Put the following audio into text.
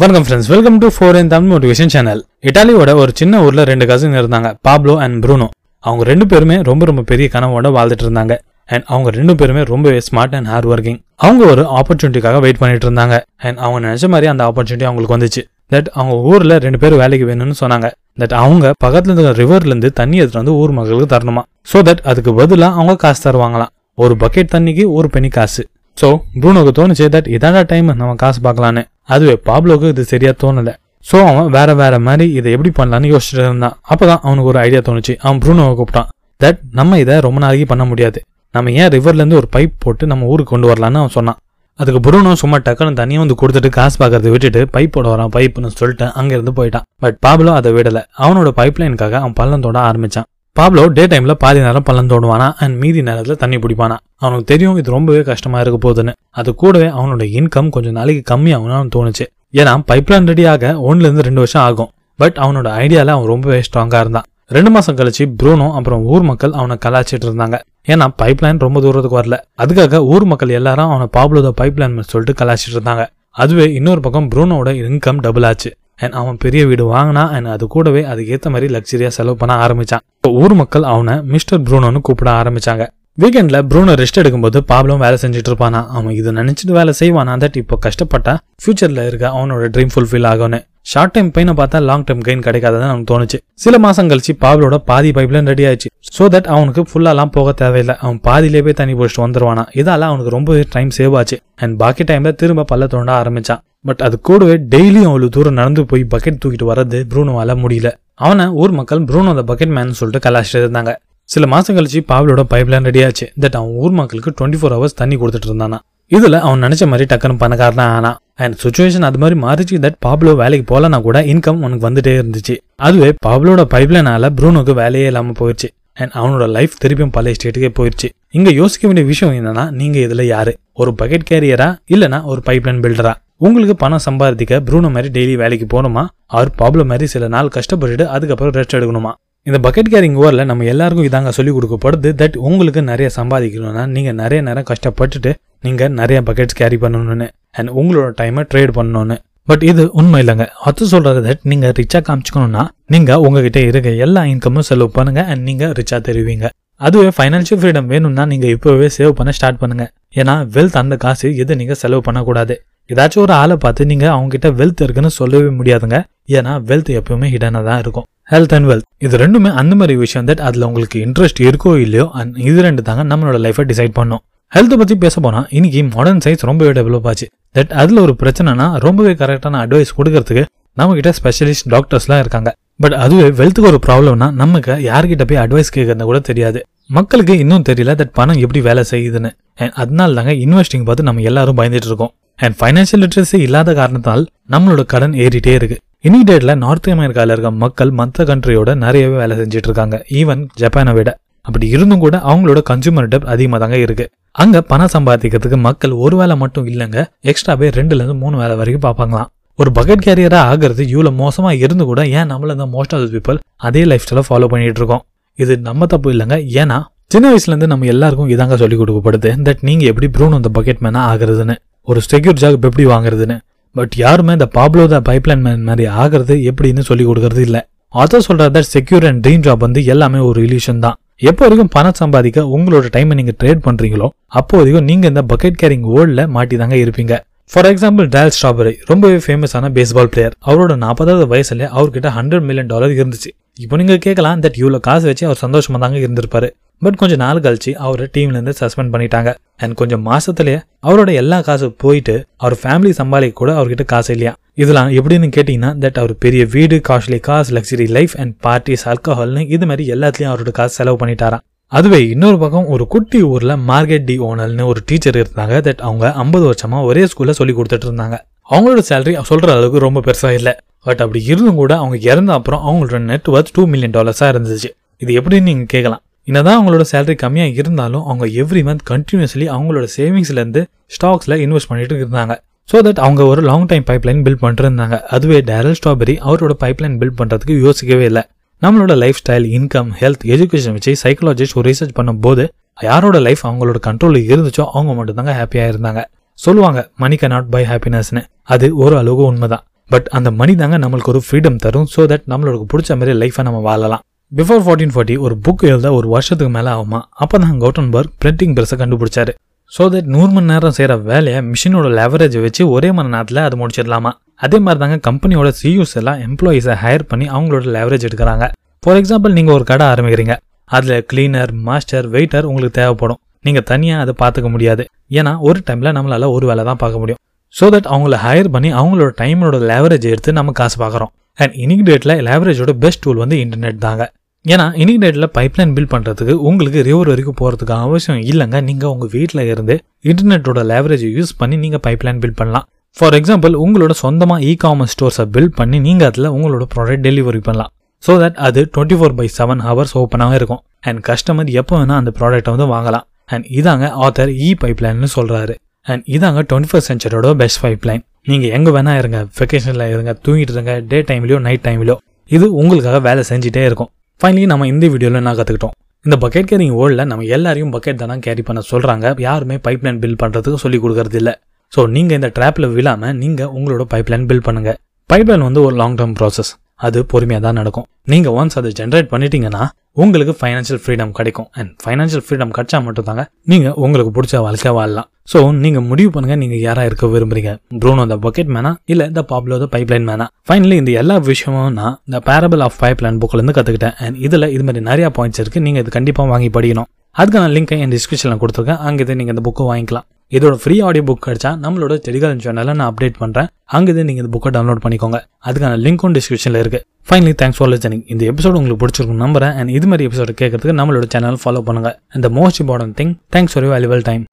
வணக்கம் friends welcome to four in Tamil motivation channel இட்டாலியோட ஒரு சின்ன ஊர்ல ரெண்டு கசின் இருந்தாங்க பாப்லோ அண்ட் ப்ரூனோ அவங்க ரெண்டு பேருமே ரொம்ப ரொம்ப பெரிய கனவோட வாழ்ந்துட்டு இருந்தாங்க. அண்ட் அவங்க ரெண்டு பேருமே ரொம்பவே ஸ்மார்ட் அண்ட் ஹார்ட் ஒர்க்கிங் அவங்க ஒரு ஆப்பர்ச்சுனிட்டிக்காக வெயிட் பண்ணிட்டு இருந்தாங்க. அண்ட் அவங்க நினைச்ச மாதிரி அந்த ஆப்பர்ச்சுனிட்டி அவங்களுக்கு வந்துச்சு. தட் அவங்க ஊர்ல ரெண்டு பேர் வேலைக்கு வேணும்னு சொன்னாங்க. தட் அவங்க பக்கத்துல இருக்கிற ரிவர்ல இருந்து தண்ணி எடுத்துட்டு வந்து ஊர் மக்களுக்கு தரணுமா? சோ தட் அதுக்கு பதிலா அவங்க காசு தருவாங்களாம். ஒரு பக்கெட் தண்ணிக்கு ஒரு பெனி காசு. ஸோ ப்ரூனோக்கு தோணுச்சு தட் இதான டைம் நம்ம காசு பார்க்கலான்னு அதுவே பாப்லோக்கு இது சரியா தோணல. ஸோ அவன் வேற வேற மாதிரி இதை எப்படி பண்ணலான்னு யோசிச்சுட்டு இருந்தான். அப்பதான் அவனுக்கு ஒரு ஐடியா தோணுச்சு. அவன் ப்ரூனோவை கூப்பிட்டான். தட் நம்ம இதை ரொம்ப நாளைக்கு பண்ண முடியாது. நம்ம ஏன் ரிவர்ல இருந்து ஒரு பைப் போட்டு நம்ம ஊருக்கு கொண்டு வரலான்னு அவன் சொன்னான். அதுக்கு புருனோ சும்மா டக்குன்னு தனியாக வந்து கொடுத்துட்டு காசு பார்க்கறத விட்டுட்டு பைப் போட வரான் பைப்னு சொல்லிட்டு அங்கிருந்து போயிட்டான். பட் பாப்லோ அதை விடல. அவனோட பைப் லைனுக்காக அவன் பள்ளம் தோட ஆரம்பிச்சான். பாப்லோ டே டைம்ல பாதி நேரம் பள்ளம் தோடுவானா? அண்ட் மீதி நேரத்துல தண்ணி பிடிப்பானா? அவனுக்கு தெரியும் இது ரொம்பவே கஷ்டமா இருக்க போகுதுன்னு. அது கூடவே அவனோட இன்கம் கொஞ்சம் நாளைக்கு கம்மியாகும்னு அவன் தோணுச்சு. ஏன்னா பைப்லைன் ரெடி ஆக ஒன்னுல இருந்து ரெண்டு வருஷம் ஆகும். பட் அவனோட ஐடியால அவன் ரொம்பவே ஸ்ட்ராங்கா இருந்தான். ரெண்டு மாசம் கழிச்சு ப்ரூனோ அப்புறம் ஊர் மக்கள் அவனை கலாச்சிட்டு இருந்தாங்க. ஏன்னா பைப்லைன் ரொம்ப தூரத்துக்கு வரல. அதுக்காக ஊர் மக்கள் எல்லாரும் அவனை பாப்லோத பைப்லைன் சொல்லிட்டு கலாச்சிட்டு இருந்தாங்க. அதுவே இன்னொரு பக்கம் ப்ரூனோட இன்கம் டபுள் ஆச்சு. அண்ட் அவன் பெரிய வீடு வாங்கினா அண்ட் அது கூடவே அதுக்கேற்ற மாதிரி லக்ஸரியாக செலவு பண்ண ஆரம்பித்தான் இப்போ ஊர் மக்கள் அவனை மிஸ்டர் ப்ரூனோன்னு கூப்பிட ஆரம்பித்தாங்க வீக்கெண்டில் ப்ரூனோ ரெஸ்ட் எடுக்கும்போது பாப்லும் வேலை செஞ்சுட்டு இருப்பானா? அவன் இதை நினச்சிட்டு வேலை செய்வானா? தட் இப்போ கஷ்டப்பட்டா ஃபியூச்சரில் இருக்க அவனோட ட்ரீம் ஃபுல்ஃபில் ஆகும்னு. ஷார்ட் டைம் பெயினை பார்த்தா லாங் டைம் கெயின் கிடைக்காததான் நமக்கு தோணுச்சு. சில மாசம் கழிச்சு பாபிளோட பாதி பைப்லைன் ரெடி ஆயிடுச்சு. ஸோ தட் அவனுக்கு ஃபுல்லாலாம் போக தேவையில்லை. அவன் பாதியிலே போய் தண்ணி பிடிச்சிட்டு வந்துருவானா? இதால அவனுக்கு ரொம்ப டைம் சேவ் ஆச்சு. அண்ட் பாக்கி டைம்ல திரும்ப பல்ல தோண்ட ஆரம்பிச்சான். பட் அது கூடவே டெய்லியும் அவ்வளவு தூரம் நடந்து போய் பக்கெட் தூக்கிட்டு வர்றது ப்ரூனோவால முடியல. அவனை ஊர் மக்கள் ப்ரூனோ அந்த பக்கெட் மேன் சொல்லிட்டு கலாச்சிட்டு இருந்தாங்க. சில மாசம் கழிச்சு பாவலோட பைப்லைன் ரெடி ஆச்சு. தட் அவன் ஊர் மக்களுக்கு டுவெண்ட்டி ஃபோர் ஹவர்ஸ் தண்ணி கொடுத்துட்டு இருந்தானா. இதுல அவன் நினைச்ச மாதிரி டக்குன்னு பணக்காரனா ஆனா. அண்ட் சுச்சுவேஷன் அது மாதிரி மாறிச்சு. தட் பாப்லோ வேலைக்கு போலனா கூட இன்கம் உனக்கு வந்துட்டே இருந்துச்சு. அதுவே பாப்லோட பைப்லைனால ப்ரூனோக்கு வேலையே இல்லாம போயிடுச்சு அண்ட் அவனோட லைஃப் திருப்பியும் பழைய ஸ்டேட்டுக்கே போயிடுச்சு இங்க யோசிக்க வேண்டிய விஷயம் என்னன்னா நீங்க இதுல யாரு? ஒரு பக்கெட் கேரியரா இல்லனா ஒரு பைப்லைன் பில்டரா உங்களுக்கு பணம் சம்பாதிக்க ப்ரூனோ மாதிரி டெய்லி வேலைக்கு போகணுமா? அவர் பாப்லோ மாதிரி சில நாள் கஷ்டப்பட்டுட்டு அதுக்கப்புறம் ரெஸ்ட் எடுக்கணுமா? இந்த பக்கெட் கேரிங் ஓரில் நம்ம எல்லாருக்கும் இதாங்க சொல்லி கொடுக்கப்படுது. தட் உங்களுக்கு நிறைய சம்பாதிக்கணும்னா நீங்கள் நிறைய நேரம் கஷ்டப்பட்டுட்டு நீங்கள் நிறைய பக்கெட்ஸ் கேரி பண்ணணும்னு அண்ட் உங்களோட டைமை ட்ரேட் பண்ணணும்னு. பட் இது உண்மை இல்லைங்க. அது சொல்றது தட் நீங்க ரிச்சா காமிச்சுக்கணும்னா நீங்க உங்ககிட்ட இருக்க எல்லா இன்கமும் செலவு பண்ணுங்க அண்ட் நீங்க ரிச்சா தெரிவிங்க. அதுவே ஃபைனான்ஷியல் ஃப்ரீடம் வேணும்னா நீங்க இப்பவே சேவ் பண்ண ஸ்டார்ட் பண்ணுங்க. ஏன்னா வெல்த் அந்த காசு எது நீங்க செலவு பண்ணக்கூடாது. ஏதாச்சும் ஒரு ஆளை பார்த்து நீங்க அவங்க கிட்ட வெல்த் இருக்குன்னு சொல்லவே முடியாதுங்க. ஏன்னா வெல்த் எப்பவுமே ஹிடனா தான் இருக்கும். ஹெல்த் அண்ட் வெல்த் இது ரெண்டுமே அந்த மாதிரி விஷயம் தட் அதுல உங்களுக்கு இன்ட்ரெஸ்ட் இருக்கோ இல்லையோ அண்ட் இது ரெண்டு தாங்க நம்மளோட லைஃபை டிசைட் பண்ணும். ஹெல்த் பத்தி பேச போனா இன்னைக்கு மாடர்ன் சயின்ஸ் ரொம்பவே டெவலப் ஆச்சு. தட் அதுல ஒரு பிரச்சனைனா ரொம்பவே கரெக்டான அட்வைஸ் கொடுக்கறதுக்கு நம்ம கிட்ட ஸ்பெஷலிஸ்ட் டாக்டர்ஸ்லாம் இருக்காங்க. பட் அதுவே வெல்த்துக்கு ஒரு ப்ராப்ளம்னா நமக்கு யார்கிட்ட போய் அட்வைஸ் கேட்கறது கூட தெரியாது. மக்களுக்கு இன்னும் தெரியல தட் பணம் எப்படி வேலை செய்யுதுன்னு. அதனால தாங்க இன்வெஸ்டிங் பார்த்து நம்ம எல்லாரும் பயந்துட்டு இருக்கோம். அண்ட் ஃபைனான்சியல் லிட்ரஸி இல்லாத காரணத்தால் நம்மளோட கடன் ஏறிட்டே இருக்கு. இன்னி டேட்ல நார்த் அமெரிக்கால இருக்க மக்கள் மற்ற கண்ட்ரியோட நிறையவே வேலை செஞ்சுட்டு இருக்காங்க. ஈவன் ஜப்பானை விட. அப்படி இருந்தும் கூட அவங்களோட கன்சூமர் டெப் அதிகமாக தாங்க இருக்கு. அங்க பணம் சம்பாதிக்கிறதுக்கு மக்கள் ஒரு வேலை மட்டும் இல்லைங்க. எக்ஸ்ட்ராவே ரெண்டுல இருந்து மூணு வேலை வரைக்கும் பார்ப்பாங்களாம். ஒரு பக்கெட் கேரியரா ஆகிறது இவ்வளவு மோசமா இருந்து கூட ஏன் நம்மள இந்த மோஸ்ட் ஆஃப் பீப்புள் அதே லைஃப் ஸ்டைல ஃபாலோ பண்ணிட்டு இருக்கோம்? இது நம்ம தப்பு இல்லைங்க. ஏன்னா சின்ன வயசுல இருந்து நம்ம எல்லாருக்கும் இதாங்க சொல்லி கொடுக்கப்படுது. தட் நீங்க எப்படி ப்ரூன் அந்த பக்கெட் மேனா ஆகுறதுன்னு ஒரு செக்யூர் ஜாப் எப்படி வாங்குறதுன்னு. பட் யாருமே இந்த பாப்லோ த பைப்லைன் மேன் மாதிரி ஆகிறது எப்படின்னு சொல்லி கொடுக்கறது இல்லை. Author that secure and dream job வந்து எல்லாமே ஒரு இல்யூஷன் தான். எப்போ வரைக்கும் பணம் சம்பாதிக்க உங்களோட டைமை நீங்க ட்ரேட் பண்றீங்களோ அப்போ வரைக்கும் நீங்க இந்த பக்கெட் கேரிங் வேர்ல்ட்ல மாட்டி தாங்க இருப்பீங்க. ஃபார் எக்ஸாம்பிள் டேல் ஸ்ட்ராபெரி ரொம்பவே ஃபேமஸான பேஸ்பால் பிளேயர் அவரோட நாற்பதாவது வயசுல அவர்கிட்ட ஹண்ட்ரட் மில்லியன் டாலர் இருந்துச்சு. இப்போ நீங்க கேட்கலாம் தட் இவ்வளோ காசு வச்சு அவர் சந்தோஷமா தாங்க இருந்திருப்பாரு. பட் கொஞ்சம் நாள் கழிச்சு அவரை டீம்லேருந்து சஸ்பெண்ட் பண்ணிட்டாங்க. அண்ட் கொஞ்சம் மாசத்துலயே அவரோட எல்லா காசு போயிட்டு அவர் ஃபேமிலி சம்பாதிக்க கூட அவர்கிட்ட காசு இல்லையா? இதெல்லாம் எப்படின்னு கேட்டீங்கன்னா தட் அவர் பெரிய வீடு costly cars luxury life and parties ஆல்கஹால்னு இது மாதிரி எல்லாத்துலயும் அவரோட காசு செலவு பண்ணிட்டாராம். அதுவே இன்னொரு பக்கம் ஒரு குட்டி ஊர்ல மார்க்கெட் டி ஓனல்னு ஒரு டீச்சர் இருந்தாங்க தட் அவங்க ஐம்பது வருஷமா ஒரே ஸ்கூல்ல சொல்லி கொடுத்துட்டு இருந்தாங்க. அவங்களோட சேலரி சொல்ற அளவுக்கு ரொம்ப பெருசா இல்ல. பட் அப்படி இருந்தும் கூட அவங்க இறந்த அப்புறம் அவங்களோட நெட் ஒர்த் டூ மில்லியன் டாலர்ஸா இருந்துச்சு. இது எப்படின்னு நீங்க கேட்கலாம் என்னதான் அவங்களோட சேலரி கம்மியாக இருந்தாலும் அவங்க எவ்ரி மந்த் கண்டினியூஸ்லி அவங்களோட சேவிங்ஸ்லேருந்து ஸ்டாக்ஸில் இன்வெஸ்ட் பண்ணிட்டு இருந்தாங்க. ஸோ தட் அவங்க ஒரு லாங் டைம் பைப்லைன் பில்ட் பண்ணிருந்தாங்க. அதுவே டேரல் ஸ்ட்ராபெரி அவரோட பைப்லைன் பில்ட் பண்ணுறதுக்கு யோசிக்கவே இல்லை. நம்மளோட life style income health education வச்சு சைக்காலஜிஸ்ட் ஒரு ரிசர்ச் பண்ணும்போது யாரோட லைஃப் அவங்களோட கண்ட்ரோலில் இருந்துச்சோ அவங்க மட்டும்தாங்க ஹாப்பியாக இருந்தாங்க சொல்லுவாங்க மணி கே நாட் பை ஹாப்பினஸ்னு அது ஒரு அளவுக்கு உண்மைதான். பட் அந்த மணி தாங்க நம்மளுக்கு ஒரு ஃப்ரீடம் தரும். ஸோ தட் நம்மளுக்கு பிடிச்ச மாதிரி லைஃபை நம்ம வாழலாம். பிஃபோர் ஃபோர்டீன் ஃபார்ட்டி ஒரு புக் எழுத ஒரு வருஷத்துக்கு மேலே ஆகுமா? அப்போ தான் கௌட்டன்பர்க் பிரிண்டிங் ப்ரெஸ்ஸை கண்டுபிடிச்சாரு. ஸோ தட் நூறு மணி நேரம் செய்கிற வேலையை மிஷினோட லெவரேஜ் வச்சு ஒரே மணி நேரத்தில் அது முடிச்சிடலாமா? அதே மாதிரி தாங்க கம்பெனியோட சியூஸ் எல்லாம் எம்ப்ளாயீஸை ஹையர் பண்ணி அவங்களோட லெவரேஜ் எடுக்கிறாங்க. ஃபார் எக்ஸாம்பிள் நீங்கள் ஒரு கடை ஆரம்பிக்கிறீங்க. அதில் கிளீனர் மாஸ்டர் வெயிட்டர் உங்களுக்கு தேவைப்படும். நீங்கள் தனியாக அதை பார்த்துக்க முடியாது. ஏன்னா ஒரு டைமில் நம்மளால் ஒரு வேலை தான் பார்க்க முடியும். ஸோ தட் அவங்கள ஹையர் பண்ணி அவங்களோட டைமோட லேவரேஜ் எடுத்து நம்ம காசு பார்க்குறோம். அண்ட் இன்னைக்கு டேட்டில் லேவரேஜோட பெஸ்ட் டூல் வந்து இன்டர்நெட் தாங்க. ஏன்னா இன்னைக்கு டேட்டில் பைப்லைன் பில்ட் பண்ணுறதுக்கு உங்களுக்கு ரிவர் வரைக்கும் போகிறதுக்கு அவசியம் இல்லைங்க. நீங்கள் உங்கள் வீட்டில் இருந்து இன்டர்நெட்டோட லேவரேஜை யூஸ் பண்ணி நீங்கள் பைப்லைன் பில்ட் பண்ணலாம். ஃபார் எக்ஸாம்பிள் உங்களோட சொந்தமாக இ காமர்ஸ் ஸ்டோர்ஸை பில்ட் பண்ணி நீங்கள் அதில் உங்களோட ப்ராடக்ட் டெலிவரி பண்ணலாம். ஸோ தட் அது twenty four by seven hours ஓப்பனாக இருக்கும். அண்ட் கஸ்டமர் எப்போ வேணால் அந்த ப்ராடக்ட்டை வந்து வாங்கலாம். அண்ட் இதாங்க ஆத்தர் இ பைப்லைன்னு சொல்கிறாரு அண்ட் இதாங்க டுவெண்ட்டி ஃபர்ஸ்ட் சென்ச்சுரியோட பெஸ்ட் பைப்லைன் நீங்கள் எங்கே வேணால் இருங்க. வெக்கேஷனில் இருங்க. தூங்கிட்டு இருங்க. டே டைம்லையோ நைட் டைம்லையோ இது உங்களுக்காக வேலை செஞ்சுட்டே இருக்கும். ஃபைனலி நம்ம இந்த வீடியோவில் என்ன கற்றுக்கிட்டோம் இந்த பக்கெட் கேரிங் வேர்ல்டில் நம்ம எல்லாரையும் பக்கெட் தானே கேரி பண்ண சொல்கிறாங்க யாருமே பைப்லைன் பில் பண்ணுறதுக்கு சொல்லி கொடுக்கறது இல்லை ஸோ நீங்கள் இந்த ட்ராப்பில் விழாமல் நீங்கள் உங்களோட பைப்லைன் பில் பண்ணுங்கள் பைப்லைன் வந்து ஒரு லாங் டேர்ம் ப்ராசஸ் அது பொறுமையாக தான் நடக்கும். நீங்கள் ஒன்ஸ் அதை ஜென்ரேட் பண்ணிட்டீங்கன்னா உங்களுக்கு ஃபைனான்ஷியல் ஃப்ரீடம் கிடைக்கும். அண்ட் ஃபைனான்ஷியல் ஃப்ரீடம் கிடைச்சா மட்டும் தாங்க நீங்கள் உங்களுக்கு பிடிச்ச வாழ்க்கை வாழலாம். ஸோ நீங்கள் முடிவு பண்ணுங்க நீங்கள் யாராக இருக்க விரும்புறீங்க. ப்ரூனோ த பக்கெட் மேனா இல்லை த பாப்லோ த பைப்லைன் மேனா ஃபைனலி இந்த எல்லா விஷயமும் நான் இந்த பேரபிள் ஆஃப் பைப்லைன் புக்கிலேருந்து கற்றுக்கிட்டேன் அண்ட் இதில் இது மாதிரி நிறையா பாயிண்ட்ஸ் இருக்குது நீங்கள் இது கண்டிப்பாக வாங்கி படிக்கணும். அதுக்கான லிங்க்கை என் டிஸ்கிரிப்ஷனில் கொடுத்துருக்கேன். அங்கே நீங்கள் இந்த புக்கை வாங்கிக்கலாம். இதோட ஃப்ரீ ஆடியோ புக் கிடைச்சா நம்மளோட டெலிகிராம் சேனலில் நான் அப்டேட் பண்ணுறேன் அங்கே நீங்கள் இந்த புக்கை டவுன்லோட் பண்ணிக்கோங்க. அதுக்கான லிங்க்கும் டிஸ்கிரிப்ஷனில் இருக்கு. ஃபைனலி தேங்க்ஸ் ஃபார் லிசனிங் இந்த எபிசோட் உங்களுக்கு பிடிச்சிருக்கும் நம்புறேன். அண்ட் இது மாதிரி எபிசோடு கேட்கறதுக்கு நம்மளோட சேனல் ஃபாலோ பண்ணுங்க. அந்த most important thing thanks for valuable time